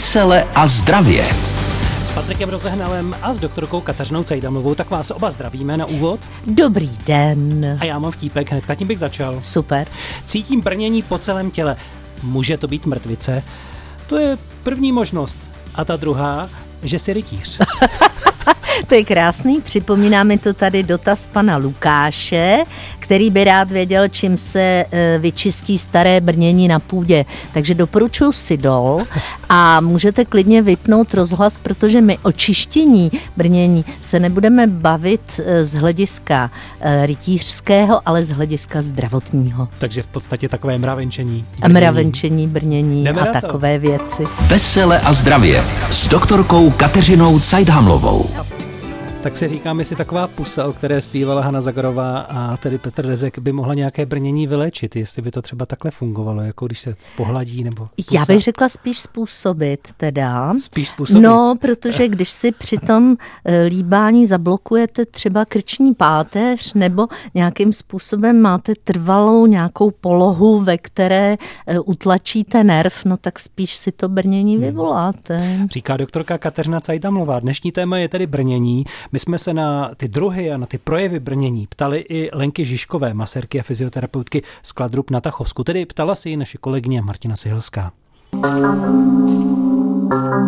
Vesele a zdravě. S Patrikem Rozehnalem a s doktorkou Kateřinou Cejdamovou, tak vás oba zdravíme na úvod. Dobrý den. A já mám vtípek, hnedka tím bych začal. Super. Cítím brnění po celém těle. Může to být mrtvice? To je první možnost. A ta druhá, že si rytíř. To je krásný, připomíná mi to tady dotaz pana Lukáše, který by rád věděl, čím se e, vyčistí staré brnění na půdě. Takže doporučuji si dol a můžete klidně vypnout rozhlas, protože my o čištění brnění se nebudeme bavit e, z hlediska e, rytířského, ale z hlediska zdravotního. Takže v podstatě takové mravenčení. A mravenčení, brnění Jdeme a takové věci. Vesele a zdravě s doktorkou Kateřinou Cajdhamlovou. Tak si říkám, jestli taková pusa, o které zpívala Hanna Zagorová a tedy Petr Rezek, by mohla nějaké brnění vylečit, jestli by to třeba takhle fungovalo, jako když se pohladí nebo pusa. Já bych řekla spíš způsobit teda. Spíš způsobit. No, protože když si při tom eh, líbání zablokujete třeba krční páteř nebo nějakým způsobem máte trvalou nějakou polohu, ve které eh, utlačíte nerv, no tak spíš si to brnění Hmm. vyvoláte. Říká doktorka Kateřina Cajdamlová. Dnešní téma je tedy brnění. My jsme se na ty druhy a na ty projevy brnění ptali i Lenky Žižkové, masérky a fyzioterapeutky z Kladrup na Tachovsku. Tedy ptala si ji naše kolegyně Martina Sihelská.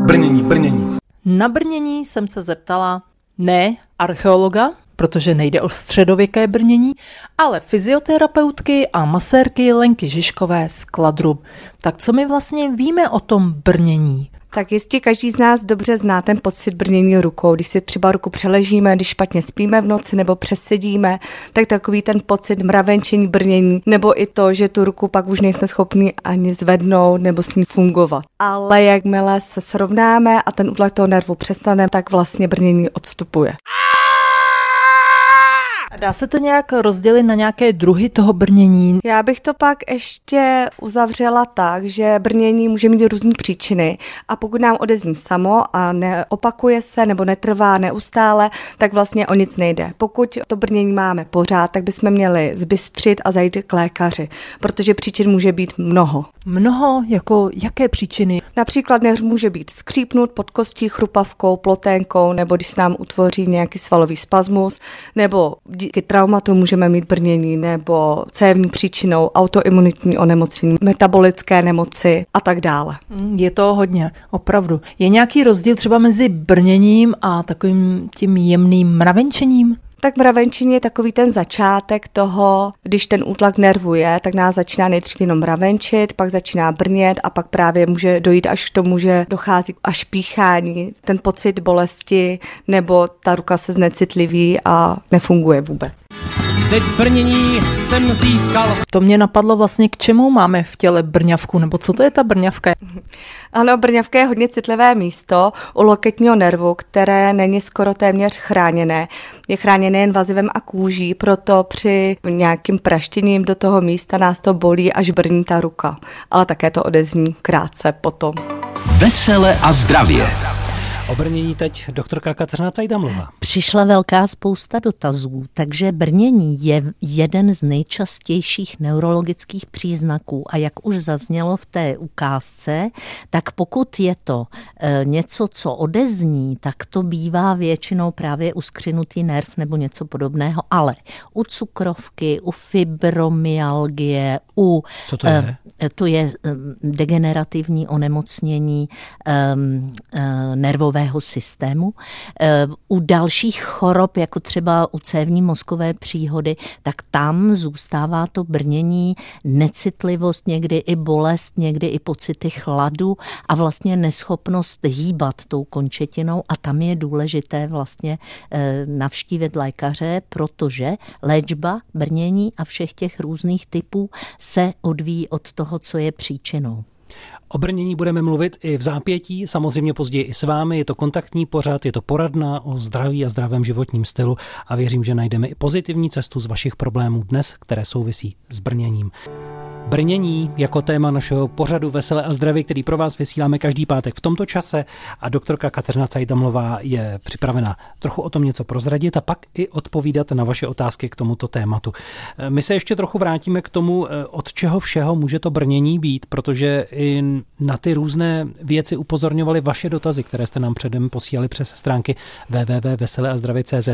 Brnění, brnění. Na brnění jsem se zeptala ne archeologa, protože nejde o středověké brnění, ale fyzioterapeutky a masérky Lenky Žižkové z Kladrub. Tak co my vlastně víme o tom brnění? Tak jistě každý z nás dobře zná ten pocit brnění rukou. Když si třeba ruku přeležíme, když špatně spíme v noci nebo přesedíme, tak takový ten pocit mravenčení, brnění, nebo i to, že tu ruku pak už nejsme schopni ani zvednout nebo s ní fungovat. Ale jakmile se srovnáme a ten útlak toho nervu přestane, tak vlastně brnění odstupuje. A Dá se to nějak rozdělit na nějaké druhy toho brnění? Já bych to pak ještě uzavřela tak, že brnění může mít různé příčiny a pokud nám odezní samo a neopakuje se nebo netrvá neustále, tak vlastně o nic nejde. Pokud to brnění máme pořád, tak bychom měli zbystřit a zajít k lékaři, protože příčin může být mnoho. Mnoho, jako jaké příčiny? Například nerv může být skřípnut pod kostí, chrupavkou, ploténkou, nebo když se nám utvoří nějaký svalový spasmus, nebo díky traumatu můžeme mít brnění, nebo cévní příčinou autoimunitní onemocnění, metabolické nemoci a tak dále. Mm, Je to hodně, opravdu. Je nějaký rozdíl třeba mezi brněním a takovým tím jemným mravenčením? Tak mravenčení je takový ten začátek toho, když ten útlak nervu je, tak nás začíná nejdřív jenom mravenčit, pak začíná brnět a pak právě může dojít až k tomu, že dochází až píchání, ten pocit bolesti, nebo ta ruka se znecitliví a nefunguje vůbec. Teď brnění jsem získal. To mě napadlo vlastně, k čemu máme v těle brňavku, nebo co to je ta brňavka? Ano, brňavka je hodně citlivé místo u loketního nervu, které není skoro téměř chráněné. Je chráněné jen vazivem a kůží, proto při nějakým praštěním do toho místa nás to bolí, až brní ta ruka. Ale také to odezní krátce potom. Vesele a zdravě. O brnění teď doktorka Kateřina Cajdamlová. Přišla velká spousta dotazů, takže brnění je jeden z nejčastějších neurologických příznaků a jak už zaznělo v té ukázce, tak pokud je to e, něco, co odezní, tak to bývá většinou právě uskřinutý nerv nebo něco podobného, ale u cukrovky, u fibromyalgie, u... Co to je? e, to je e, degenerativní onemocnění e, nervového systému. E, U dalších chorob, jako třeba u cévní mozkové příhody, tak tam zůstává to brnění, necitlivost, někdy i bolest, někdy i pocity chladu a vlastně neschopnost hýbat tou končetinou a tam je důležité vlastně e, navštívit lékaře, protože léčba brnění a všech těch různých typů se odvíjí od toho, co je příčinou. O brnění budeme mluvit i v zápětí, samozřejmě později i s vámi. Je to kontaktní pořad, je to poradna o zdraví a zdravém životním stylu a věřím, že najdeme i pozitivní cestu z vašich problémů dnes, které souvisí s brněním. Brnění jako téma našeho pořadu Veselé a zdraví, který pro vás vysíláme každý pátek v tomto čase a doktorka Kateřina Cajdamlová je připravena trochu o tom něco prozradit a pak i odpovídat na vaše otázky k tomuto tématu. My se ještě trochu vrátíme k tomu, od čeho všeho může to brnění být, protože i na ty různé věci upozorňovaly vaše dotazy, které jste nám předem posílali přes stránky www.veseleazdravě.cz.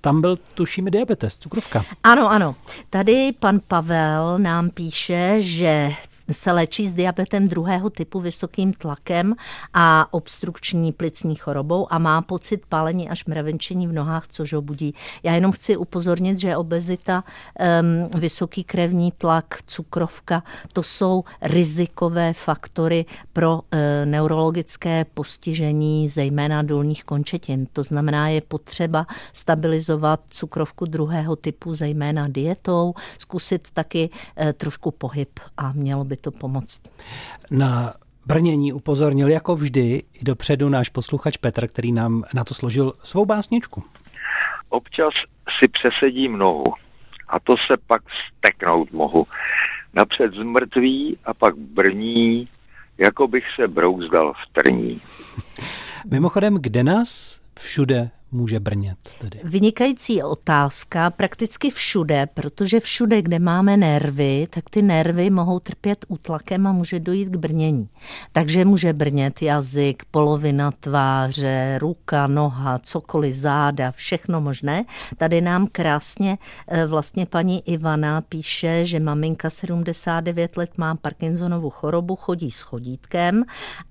Tam byl tuším diabetes, cukrovka. Ano, ano. Tady pan Pavel nám píše, píše, že se léčí s diabetem druhého typu vysokým tlakem a obstrukční plicní chorobou a má pocit pálení až mravenčení v nohách, což ho budí. Já jenom chci upozornit, že obezita, vysoký krevní tlak, cukrovka, to jsou rizikové faktory pro uh, neurologické postižení, zejména dolních končetin. To znamená, je potřeba stabilizovat cukrovku druhého typu, zejména dietou, zkusit taky uh, trošku pohyb a mělo by by to pomoct. Na brnění upozornil jako vždy i dopředu náš posluchač Petr, který nám na to složil svou básničku. Občas si přesedím nohu a to se pak steknout mohu. Napřed zmrtví a pak brní, jako bych se brouzdal v trní. Mimochodem, kde nás všude může brnět? Tedy? Vynikající otázka, prakticky všude, protože všude, kde máme nervy, tak ty nervy mohou trpět útlakem a může dojít k brnění. Takže může brnět jazyk, polovina tváře, ruka, noha, cokoliv, záda, všechno možné. Tady nám krásně eh, vlastně paní Ivana píše, že maminka 79 let má Parkinsonovu chorobu, chodí s chodítkem,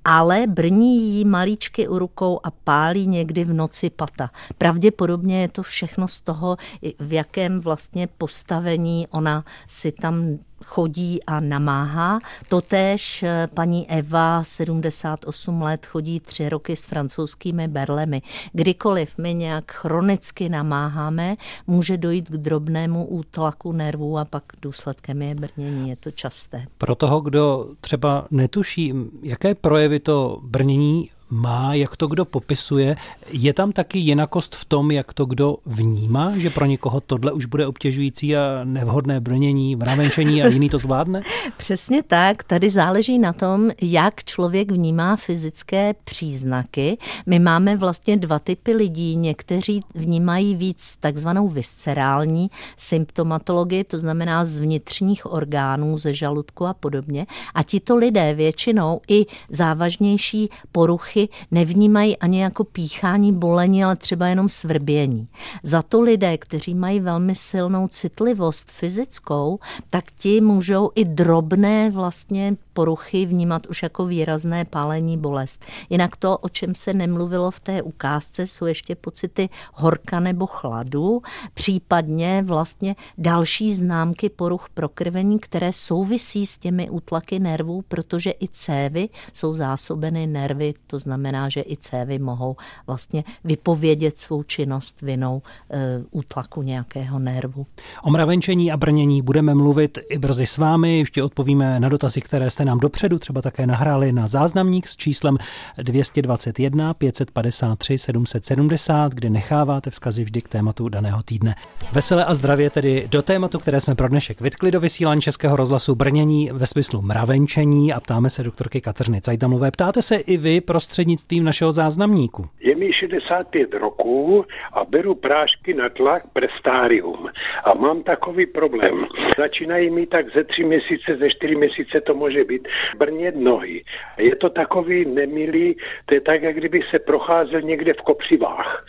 ale brní jí malíčky u rukou a pálí někdy v noci pata. Pravděpodobně je to všechno z toho, v jakém vlastně postavení ona si tam chodí a namáhá. Totéž eh, paní Eva, 78 let, chodí tři roky s francouzskými berlemi. Kdykoliv my nějak chronicky namáháme, může dojít k drobnému útlaku nervů a pak důsledkem je brnění. Je to časté. Pro toho, kdo třeba netuší, jaké projevy to brnění má, jak to kdo popisuje. Je tam taky jinakost v tom, jak to kdo vnímá, že pro někoho tohle už bude obtěžující a nevhodné brnění, mravenčení a jiný to zvládne? Přesně tak. Tady záleží na tom, jak člověk vnímá fyzické příznaky. My máme vlastně dva typy lidí. Někteří vnímají víc takzvanou viscerální symptomatologii, to znamená z vnitřních orgánů, ze žaludku a podobně. A tito lidé většinou i závažnější poruchy nevnímají ani jako píchání, bolení, ale třeba jenom svrbění. Za to lidé, kteří mají velmi silnou citlivost fyzickou, tak ti můžou i drobné vlastně poruchy vnímat už jako výrazné pálení bolest. Jinak to, o čem se nemluvilo v té ukázce, jsou ještě pocity horka nebo chladu, případně vlastně další známky poruch prokrvení, které souvisí s těmi útlaky nervů, protože i cévy jsou zásobeny nervy, to znamená, že i cévy mohou vlastně vypovědět svou činnost vinou e, útlaku nějakého nervu. O mravenčení a brnění budeme mluvit i brzy s vámi, ještě odpovíme na dotazy, které jste nám dopředu třeba také nahráli na záznamník s číslem 221 553 770, kde necháváte vzkazy vždy k tématu daného týdne. Veselé a zdravě tedy do tématu, které jsme pro dnešek vytkli do vysílání Českého rozhlasu brnění ve smyslu mravenčení a ptáme se doktorky Kateřiny Cajdamové. Ptáte se i vy prostřednictvím našeho záznamníku. Je mi 65 roků a beru prášky na tlak prestárium. A mám takový problém. Začínají mi tak ze tři měsíce, ze čtyři měsíce to může být brnět nohy. Je to takový nemilý, to je tak, jak kdyby se procházel někde v kopřivách.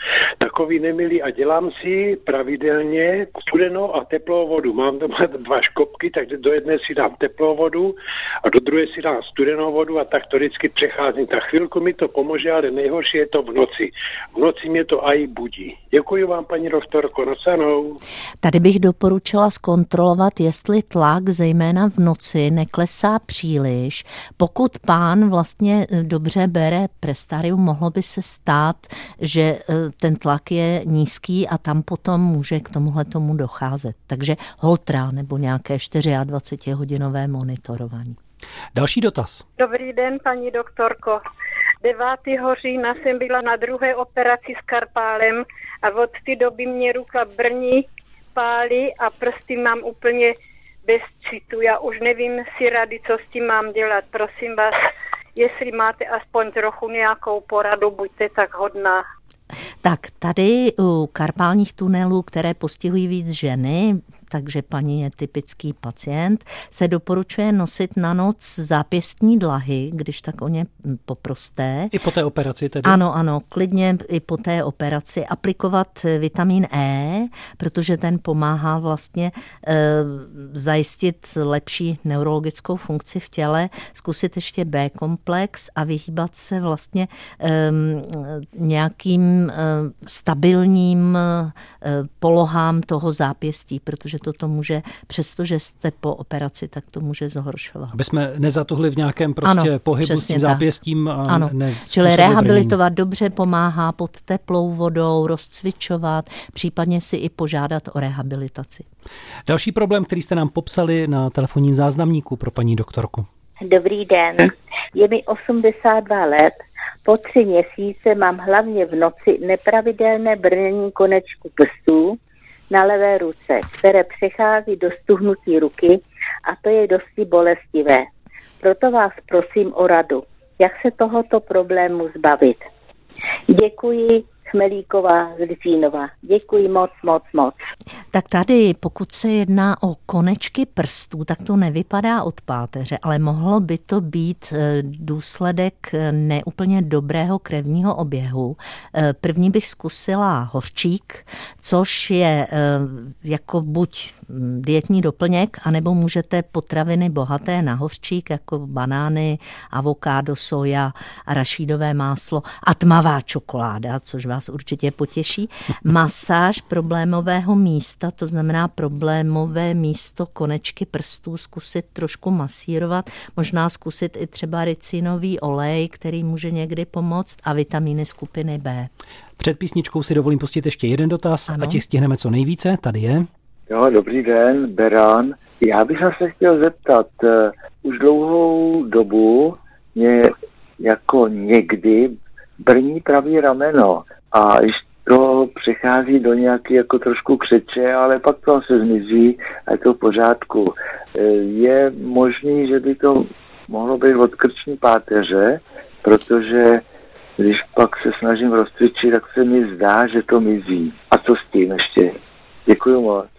Takový nemilý a dělám si pravidelně studenou a teplou vodu. Mám doma dva škopky, takže do jedné si dám teplou vodu a do druhé si dám studenou vodu a tak to vždycky přecházím. Ta chvilku mi to pomůže, ale nejhorší je to v noci. V noci mě to aj budí. Děkuji vám, paní doktorko, nosanou. Tady bych doporučila zkontrolovat, jestli tlak, zejména v noci, neklesá příliš. Pokud pán vlastně eh, dobře bere prestarium, mohlo by se stát, že eh, ten tlak je nízký a tam potom může k tomuhle tomu docházet. Takže holtra nebo nějaké 24-hodinové monitorování. Další dotaz. Dobrý den, paní doktorko. 9. října jsem byla na druhé operaci s karpálem a od té doby mě ruka brní, pálí a prsty mám úplně bez citu. Já už nevím si rady, co s tím mám dělat. Prosím vás, jestli máte aspoň trochu nějakou poradu, buďte tak hodná. Tak tady u karpálních tunelů, které postihují víc ženy, takže paní je typický pacient, se doporučuje nosit na noc zápěstní dlahy, když tak o ně poprosté. I po té operaci tedy? Ano, ano, klidně i po té operaci aplikovat vitamin E, protože ten pomáhá vlastně e, zajistit lepší neurologickou funkci v těle, zkusit ještě B komplex a vyhýbat se vlastně e, nějakým e, stabilním e, polohám toho zápěstí, protože toto může, přestože jste po operaci, tak to může zhoršovat. Aby jsme nezatuhli v nějakém prostě ano, pohybu s tím zápěstím. A ano, ne, čili rehabilitovat brnění. dobře pomáhá pod teplou vodou, rozcvičovat, případně si i požádat o rehabilitaci. Další problém, který jste nám popsali na telefonním záznamníku pro paní doktorku. Dobrý den, je mi 82 let, po tři měsíce mám hlavně v noci nepravidelné brnění konečku prstů, na levé ruce, které přechází do stuhnutí ruky a to je dosti bolestivé. Proto vás prosím o radu, jak se tohoto problému zbavit. Děkuji, Chmelíková z Litínova. Děkuji moc, moc, moc. Tak tady, pokud se jedná o konečky prstů, tak to nevypadá od páteře, ale mohlo by to být eh, důsledek eh, neúplně dobrého krevního oběhu. Eh, první bych zkusila hořčík, což je jako buď hm, dietní doplněk, anebo můžete potraviny bohaté na hořčík, jako banány, avokádo, soja, rašídové máslo a tmavá čokoláda, což vás určitě potěší. Masáž problémového místa, to znamená problémové místo konečky prstů, zkusit trošku masírovat, možná zkusit i třeba ricinový olej, který může někdy pomoct a vitamíny skupiny B. Před písničkou si dovolím pustit ještě jeden dotaz, ano. a těch stihneme co nejvíce. Tady je. Jo, dobrý den, Beran. Já bych se chtěl zeptat, uh, už dlouhou dobu mě jako někdy brní pravý rameno a to přechází do nějaký jako trošku křeče, ale pak to se zmizí a je to v pořádku. E, je možný, že by to mohlo být od krční páteře, protože když pak se snažím rozcvičit, tak se mi zdá, že to mizí. A co s tím ještě? Děkuji moc.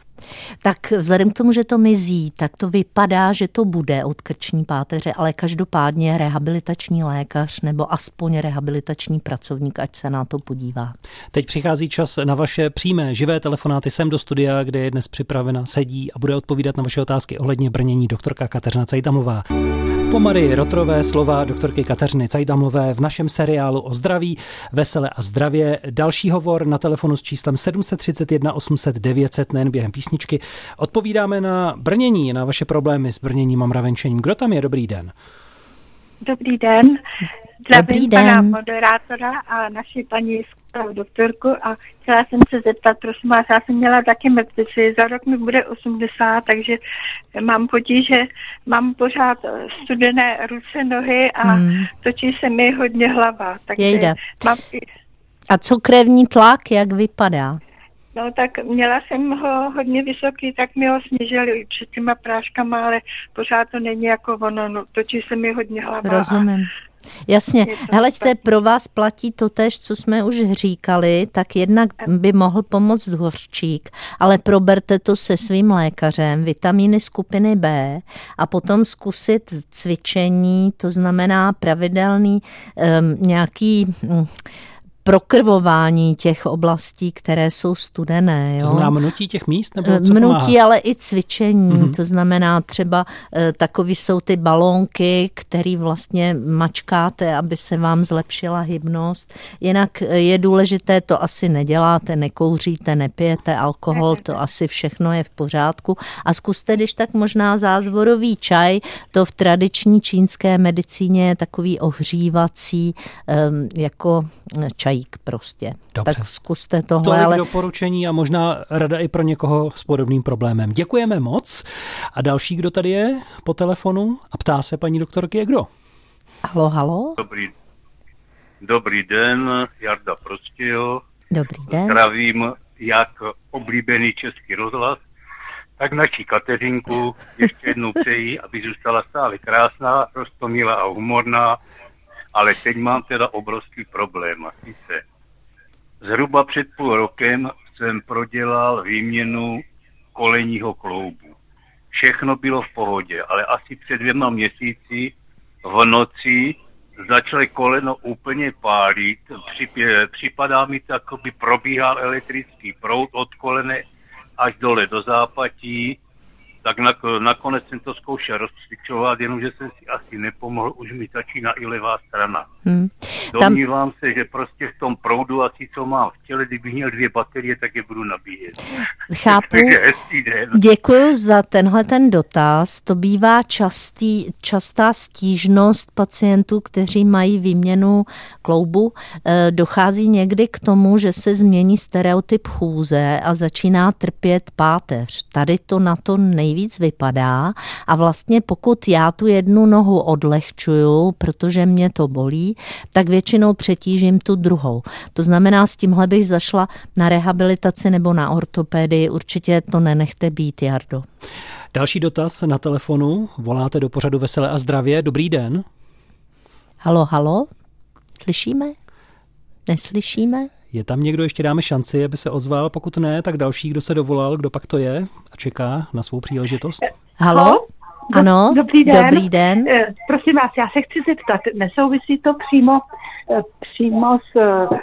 Tak vzhledem k tomu, že to mizí, tak to vypadá, že to bude od krční páteře, ale každopádně rehabilitační lékař nebo aspoň rehabilitační pracovník, ať se na to podívá. Teď přichází čas na vaše přímé živé telefonáty sem do studia, kde je dnes připravena, sedí a bude odpovídat na vaše otázky ohledně brnění doktorka Kateřina Cejtamová. Po Marii Rotrové slova doktorky Kateřiny Cajdamlové v našem seriálu o zdraví, vesele a zdravě. Další hovor na telefonu s číslem 731 800 900 nejen během písničky. Odpovídáme na brnění, na vaše problémy s brněním a mravenčením. Kdo tam je? Dobrý den. Dobrý den. Zdravím Dobrý den. pana moderátora a naši paní doktorku a chtěla jsem se zeptat, prosím vás, já jsem měla taky mrtvici, za rok mi bude 80, takže mám potíže, mám pořád studené ruce, nohy a hmm. točí se mi hodně hlava. Takže Jejda. Mám... A co krevní tlak, jak vypadá? No tak měla jsem ho hodně vysoký, tak mi ho snížili před těma práškama, ale pořád to není jako ono, no, točí se mi hodně hlava. Rozumím. Jasně. Heleďte, pro vás platí to tež, co jsme už říkali, tak jednak by mohl pomoct hořčík, ale proberte to se svým lékařem, vitamíny skupiny B a potom zkusit cvičení, to znamená pravidelný um, nějaký um, prokrvování těch oblastí, které jsou studené. Jo? To znamená mnotí těch míst? Nebo co mnotí, pomáhá? ale i cvičení. Mm-hmm. To znamená třeba e, takový jsou ty balónky, který vlastně mačkáte, aby se vám zlepšila hybnost. Jinak e, je důležité, to asi neděláte, nekouříte, nepijete alkohol, to asi všechno je v pořádku. A zkuste, když tak možná zázvorový čaj, to v tradiční čínské medicíně je takový ohřívací jako čaj zajík prostě. Dobře. Tak zkuste tohle. Tolik ale... doporučení a možná rada i pro někoho s podobným problémem. Děkujeme moc. A další, kdo tady je po telefonu a ptá se paní doktorky, je kdo? Halo, halo. Dobrý, dobrý den, Jarda Prostějo. Dobrý den. Zdravím jak oblíbený český rozhlas, tak naší Kateřinku ještě jednou přeji, aby zůstala stále krásná, rostomilá a humorná, ale teď mám teda obrovský problém. A sice zhruba před půl rokem jsem prodělal výměnu koleního kloubu. Všechno bylo v pohodě, ale asi před dvěma měsíci v noci začaly koleno úplně pálit. Připadá mi to, jako by probíhal elektrický proud od kolene až dole do zápatí tak nakonec jsem to zkoušel rozcvičovat, jenomže jsem si asi nepomohl, už mi začíná i levá strana. Hmm. Domnívám se, že prostě v tom proudu asi co mám v těle, kdybych měl dvě baterie, tak je budu nabíjet. Chápu. Děkuji za tenhle ten dotaz. To bývá častý, častá stížnost pacientů, kteří mají výměnu kloubu. E, dochází někdy k tomu, že se změní stereotyp chůze a začíná trpět páteř. Tady to na to nej nejvíc vypadá a vlastně pokud já tu jednu nohu odlehčuju, protože mě to bolí, tak většinou přetížím tu druhou. To znamená, s tímhle bych zašla na rehabilitaci nebo na ortopédii, určitě to nenechte být, Jardo. Další dotaz na telefonu. Voláte do pořadu Veselé a zdravě. Dobrý den. Halo, halo. Slyšíme? Neslyšíme? Je tam někdo, ještě dáme šanci, aby se ozval, pokud ne, tak další, kdo se dovolal, kdo pak to je a čeká na svou příležitost. Halo? Ano, dobrý den. Dobrý den. Eh, prosím vás, já se chci zeptat, nesouvisí to přímo eh, přímo s... Eh,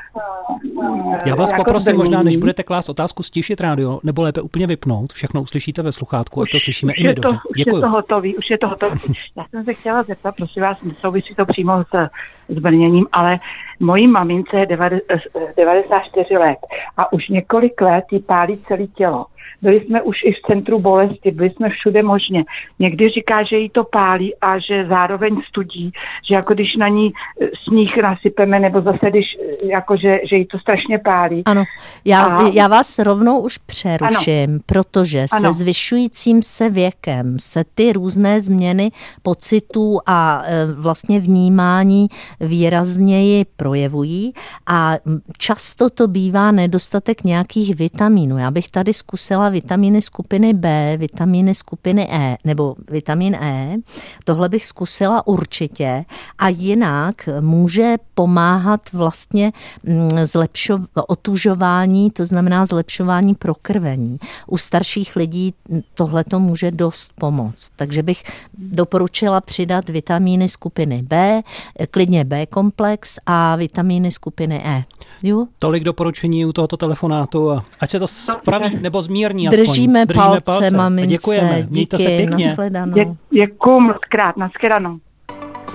já vás jako poprosím možná, než budete klást otázku, stišit rádio, nebo lépe úplně vypnout. Všechno uslyšíte ve sluchátku, ať to slyšíme i my dobře. Už Děkuju. je to hotový, už je to hotový. Já jsem se chtěla zeptat, prosím vás, nesouvisí to přímo s, s brněním, ale mojí mamince je 94 let a už několik let jí pálí celé tělo. Byli jsme už i v centru bolesti, byli jsme všude možně. Někdy říká, že jí to pálí a že zároveň studí, že jako když na ní eh, sníh nasypeme, nebo zase když eh, jako že, že jí to strašně pálí. Ano, já, a... já vás rovnou už přeruším, ano. protože ano. se zvyšujícím se věkem se ty různé změny pocitů a e, vlastně vnímání výrazněji projevují a často to bývá nedostatek nějakých vitamínů. Já bych tady zkusila vitamíny skupiny B, vitamíny skupiny E nebo vitamin E. Tohle bych zkusila určitě a jinak může pomáhat vlastně mm, zlepšo, otužování, to znamená zlepšování prokrvení. U starších lidí tohle to může dost pomoct. Takže bych doporučila přidat vitamíny skupiny B, klidně B komplex a vitamíny skupiny E. Jo? Tolik doporučení u tohoto telefonátu. Ať se to spraví nebo zmírní aspoň. Držíme, Držíme palce, palce. mamince. Děkujeme. Mějte Díky, se pěkně. Dě, děkuju moc krát. Naschledanou.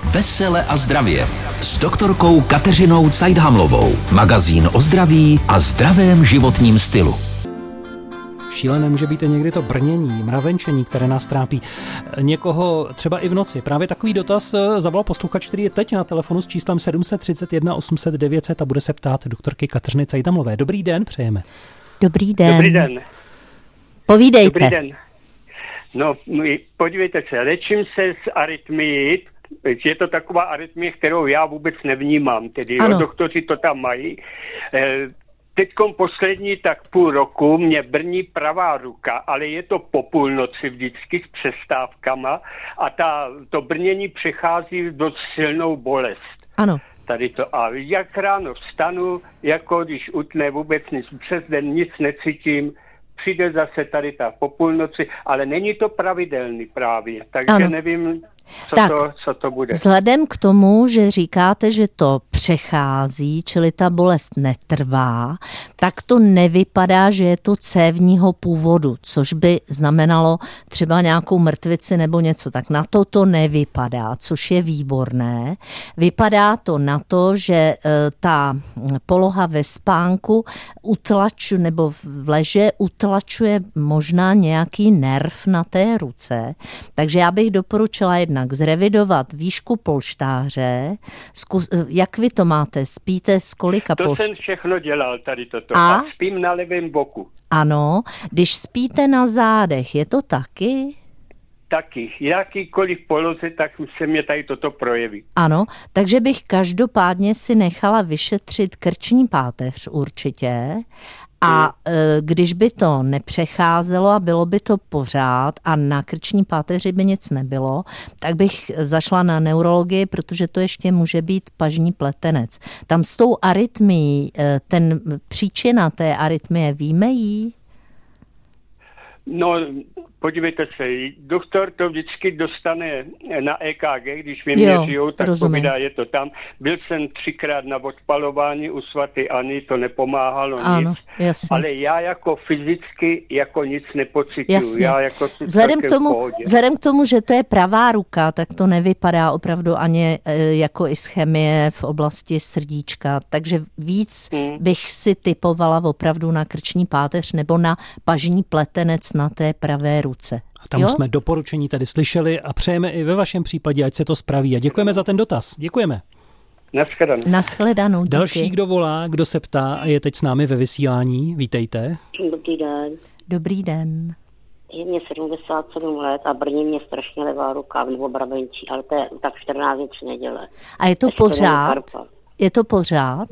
Vesele a zdravě s doktorkou Kateřinou Cajdhamlovou. Magazín o zdraví a zdravém životním stylu. Šílené může být někdy to brnění, mravenčení, které nás trápí. Někoho třeba i v noci. Právě takový dotaz eh, zavolal posluchač, který je teď na telefonu s číslem 731 800 900 a bude se ptát doktorky Kateřiny Cajdamlové. Dobrý den, přejeme. Dobrý den. Dobrý den. Povídejte. Dobrý den. No, podívejte se, léčím se s arytmií, je to taková arytmie, kterou já vůbec nevnímám, tedy jo, doktoři to tam mají. Eh, Teď poslední tak půl roku mě brní pravá ruka, ale je to po půlnoci vždycky s přestávkama a ta, to brnění přechází do silnou bolest. Ano. Tady to. A jak ráno vstanu, jako když utne vůbec nic, přes den nic necítím, přijde zase tady ta po půlnoci, ale není to pravidelný právě, takže ano. nevím, co, tak, to, co to bude. Vzhledem k tomu, že říkáte, že to přechází, čili ta bolest netrvá, tak to nevypadá, že je to cévního původu, což by znamenalo třeba nějakou mrtvici nebo něco. Tak na to to nevypadá, což je výborné. Vypadá to na to, že e, ta poloha ve spánku utlačuje nebo v leže utlačuje možná nějaký nerv na té ruce. Takže já bych doporučila jedna jednak zrevidovat výšku polštáře. Zkus, jak vy to máte? Spíte z kolika To polštářů? jsem všechno dělal tady toto. A? A spím na levém boku. Ano. Když spíte na zádech, je to taky? taky. Jakýkoliv poloze, tak se mě tady toto projeví. Ano, takže bych každopádně si nechala vyšetřit krční páteř určitě A e, když by to nepřecházelo a bylo by to pořád a na krční páteři by nic nebylo, tak bych zašla na neurologii, protože to ještě může být pažní pletenec. Tam s tou arytmií, e, ten příčina té arytmie, víme jí? No, podívejte se, doktor to vždycky dostane na EKG, když mi měřijou, tak rozumím. povídá, je to tam. Byl jsem třikrát na odpalování u svaty Ani, to nepomáhalo ano, nic. Jasně. Ale já jako fyzicky jako nic nepocituju. Já jako vzhledem, k tomu, vzhledem k tomu, že to je pravá ruka, tak to nevypadá opravdu ani e, jako ischemie v oblasti srdíčka. Takže víc hmm. bych si typovala opravdu na krční páteř nebo na pažní pletenec na té pravé ruce. A tam jo? jsme doporučení tady slyšeli a přejeme i ve vašem případě, ať se to spraví. A děkujeme za ten dotaz. Děkujeme. Naschledanou. Naschledanou, díky. Další, kdo volá, kdo se ptá a je teď s námi ve vysílání, vítejte. Dobrý den. Dobrý den. Je mě 77 let a brní mě strašně levá ruka nebo brabenčí, ale to je tak 14 dní neděle. A je to pořád? Je to pořád?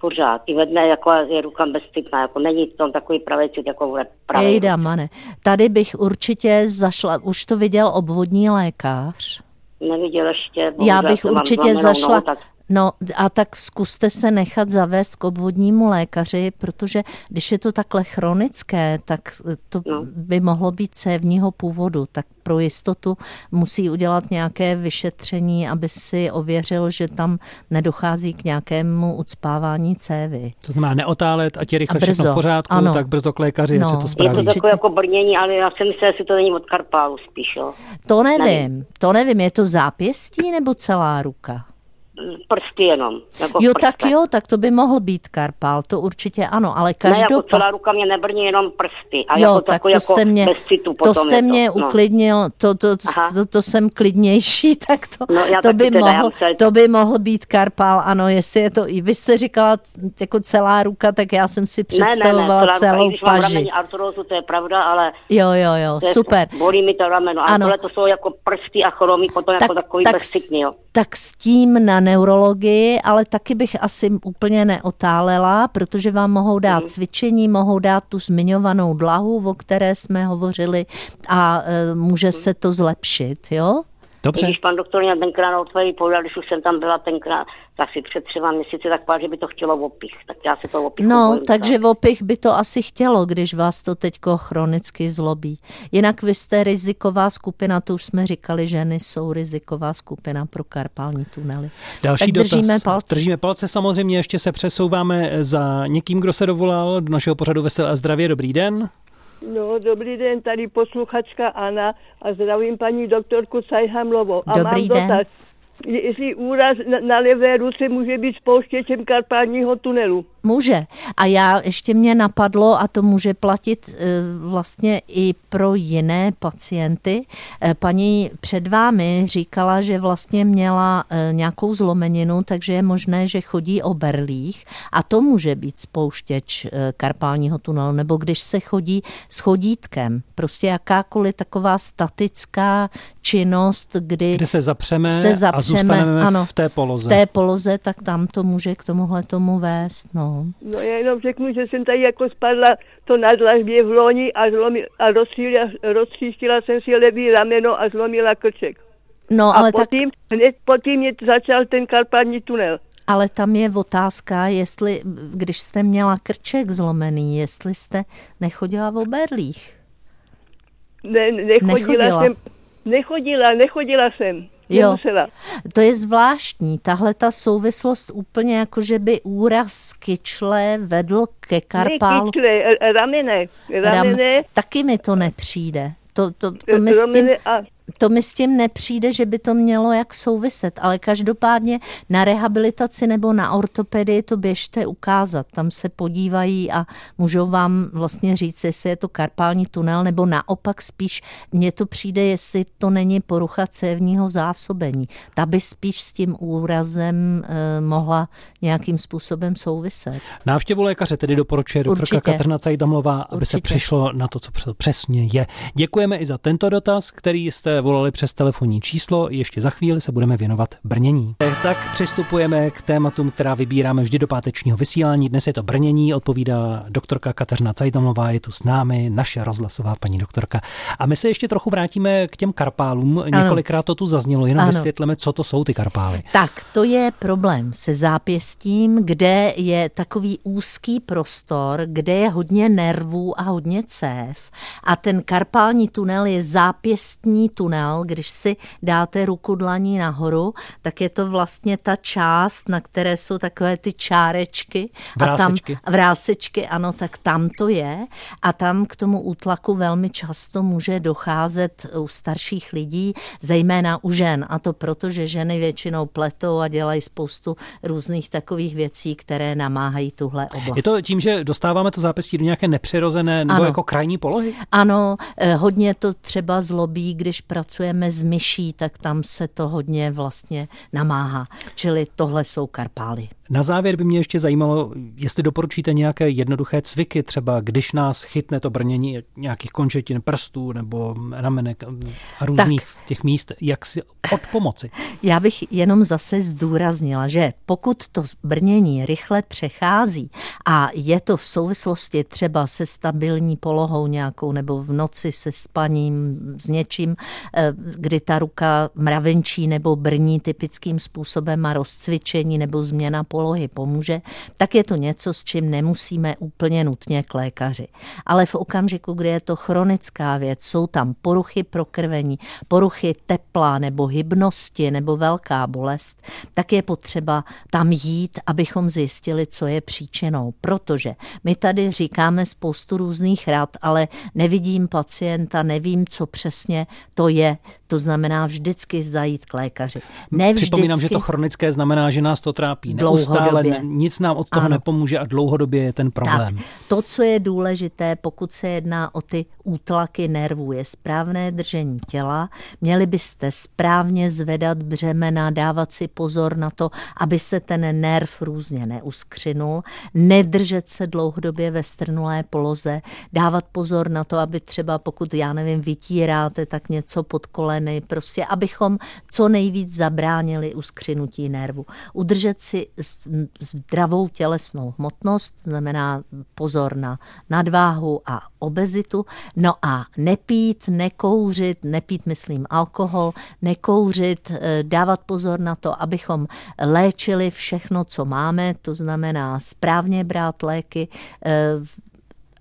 Pořád. I ve dne jako je ruka bezstytná, jako není to takový pravý jako pravý. Ejda, mane. Tady bych určitě zašla, už to viděl obvodní lékař? Neviděl ještě. Já bych určitě zašla, nohu, tak... No a tak zkuste se nechat zavést k obvodnímu lékaři, protože když je to takhle chronické, tak to no. by mohlo být cévního původu, tak pro jistotu musí udělat nějaké vyšetření, aby si ověřil, že tam nedochází k nějakému ucpávání cévy. To znamená neotálet, a je rychle a brzo. všechno v pořádku, ano. tak brzo k lékaři, no. se to spraví. Je to takové jako brnění, ale já si myslím, že to není od karpálu spíš. Jo. To nevím, nevím, to nevím, je to zápěstí nebo celá ruka? Prsty jenom. Jako jo, prste. tak jo, tak to by mohl být karpál, to určitě ano, ale každopádně... Ne, jako celá ruka mě nebrní jenom prsty. A jo, jako tak to, jste mě, citu to jste to, mě no. uklidnil, to, to, to, to, to jsem klidnější, tak to, no, to, by mohl, to by mohl být karpál, ano, jestli je to, i vy jste říkala jako celá ruka, tak já jsem si představovala ne, ne, ne, celou ruka, paži. Když mám artrózu, to je pravda, ale... Jo, jo, jo, super. Bolí mi to rameno, ale tohle to jsou jako prsty a chromí potom tak, jako takový tak, bezcitný, jo. Tak s tím na neurologii, ale taky bych asi úplně neotálela, protože vám mohou dát mm. cvičení, mohou dát tu zmiňovanou dlahu, o které jsme hovořili a e, může mm. se to zlepšit, jo? Dobře. Když pan doktor měl tenkrát na otvorí povedal, když už jsem tam byla tenkrát, tak si před třema měsíci tak že by to chtělo opich. Tak já si to opich No, bojím, takže opich by to asi chtělo, když vás to teďko chronicky zlobí. Jinak vy jste riziková skupina, to už jsme říkali, ženy jsou riziková skupina pro karpální tunely. Další tak dotaz. Držíme palce. Držíme palce samozřejmě, ještě se přesouváme za někým, kdo se dovolal do našeho pořadu Veselé a zdravě. Dobrý den. No, dobrý den, tady posluchačka Anna a zdravím paní doktorku Sajhamlovou. A dobrý mám den. dotaz jestli úraz na, na levé ruce může být spouštěčem karpálního tunelu. Může. A já ještě mě napadlo, a to může platit e, vlastně i pro jiné pacienty. E, paní před vámi říkala, že vlastně měla e, nějakou zlomeninu, takže je možné, že chodí o berlích a to může být spouštěč karpálního tunelu, nebo když se chodí s chodítkem. Prostě jakákoliv taková statická činnost, kdy kde se zapřeme, se zapřeme a zůstaneme ano, v té poloze. V té poloze, tak tam to může k tomuhle tomu vést. No. No já jenom řeknu, že jsem tady jako spadla to na dlažbě v loni a, zlomi, a rozstříštila, rozstříštila jsem si levý rameno a zlomila krček. No, ale a potím, tak... hned potím mě začal ten karpátní tunel. Ale tam je otázka, jestli, když jste měla krček zlomený, jestli jste nechodila v oberlích. Ne, nechodila, nechodila. jsem, nechodila, nechodila jsem. Jo, to je zvláštní. Tahle ta souvislost úplně jako, že by úraz kyčle vedl ke karpálu. Ne, kyčle, ramene. ramene. Ram, taky mi to nepřijde. To, to, to, to mi s tím... A to mi s tím nepřijde, že by to mělo jak souviset, ale každopádně na rehabilitaci nebo na ortopedii to běžte ukázat. Tam se podívají a můžou vám vlastně říct, jestli je to karpální tunel, nebo naopak spíš mně to přijde, jestli to není porucha cévního zásobení. Ta by spíš s tím úrazem eh, mohla nějakým způsobem souviset. Návštěvu lékaře tedy doporučuje doktorka Kateřina Cajdamlová, aby Určitě. se přišlo na to, co přesně je. Děkujeme i za tento dotaz, který jste jste volali přes telefonní číslo, ještě za chvíli se budeme věnovat brnění. Tak přistupujeme k tématům, která vybíráme vždy do pátečního vysílání. Dnes je to brnění, odpovídá doktorka Kateřina Cajtamová, je tu s námi, naše rozhlasová paní doktorka. A my se ještě trochu vrátíme k těm karpálům. Ano. Několikrát to tu zaznělo, jenom ano. vysvětleme, co to jsou ty karpály. Tak, to je problém se zápěstím, kde je takový úzký prostor, kde je hodně nervů a hodně cév. A ten karpální tunel je zápěstní tunel, když si dáte ruku dlaní nahoru, tak je to vlastně ta část, na které jsou takové ty čárečky. Vrásečky. A tam, vrásečky, ano, tak tam to je. A tam k tomu útlaku velmi často může docházet u starších lidí, zejména u žen. A to proto, že ženy většinou pletou a dělají spoustu různých takových věcí, které namáhají tuhle oblast. Je to tím, že dostáváme to zápěstí do nějaké nepřirozené nebo ano. jako krajní polohy? Ano, eh, hodně to třeba zlobí, když pracujeme s myší, tak tam se to hodně vlastně namáhá. Čili tohle jsou karpály. Na závěr by mě ještě zajímalo, jestli doporučíte nějaké jednoduché cviky, třeba když nás chytne to brnění nějakých končetin prstů nebo ramenek a různých tak. těch míst, jak si od pomoci. Já bych jenom zase zdůraznila, že pokud to brnění rychle přechází a je to v souvislosti třeba se stabilní polohou nějakou nebo v noci se spaním s něčím, eh, kdy ta ruka mravenčí nebo brní typickým způsobem a rozcvičení nebo změna polohy pomůže, tak je to něco, s čím nemusíme úplně nutně k lékaři. Ale v okamžiku, kdy je to chronická věc, jsou tam poruchy prokrvení, poruchy tepla nebo hybnosti nebo velká bolest, tak je potřeba tam jít, abychom zjistili, co je příčinou. Protože my tady říkáme spoustu různých rad, ale nevidím pacienta, nevím, co přesně to je. To znamená vždycky zajít k lékaři. Ne vždycky... Připomínám, že to chronické znamená, že nás to trápí. Neustále nic nám od toho ano. nepomůže a dlouhodobě je ten problém. Tak, to, co je důležité, pokud se jedná o ty útlaky nervů, je správné držení těla. Měli byste správně zvedat břemena, dávat si pozor na to, aby se ten nerv různě neuskřinul, nedržet se dlouhodobě ve strnulé poloze, dávat pozor na to, aby třeba pokud, já nevím, vytíráte tak něco pod koleny, prostě abychom co nejvíc zabránili uskřinutí nervu. Udržet si zdravou tělesnou hmotnost, znamená pozor na nadváhu a obezitu, no a nepít, nekouřit, nepít, myslím, alkohol, nekouřit, eh, dávat pozor na to, abychom léčili všechno, co máme, to znamená správně brát léky eh,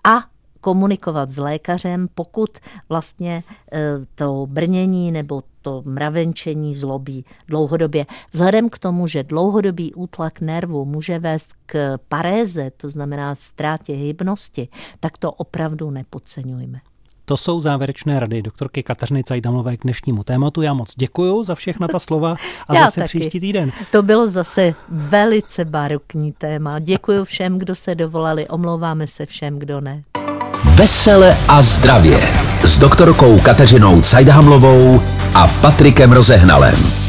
a komunikovat s lékařem, pokud vlastně eh, to brnění nebo to mravenčení zlobí dlouhodobě. Vzhledem k tomu, že dlouhodobý útlak nervu může vést k paréze, to znamená ztrátě hybnosti, tak to opravdu nepodceňujme. To jsou závěrečné rady doktorky Kateřiny Cajdamové k dnešnímu tématu. Já moc děkuji za všechna ta slova a Já zase taky. příští týden. To bylo zase velice barokní téma. Děkuji všem, kdo se dovolali, omlouváme se všem, kdo ne. Vesele a zdravě s doktorkou Kateřinou Cajdhamlovou a Patrikem Rozehnalem.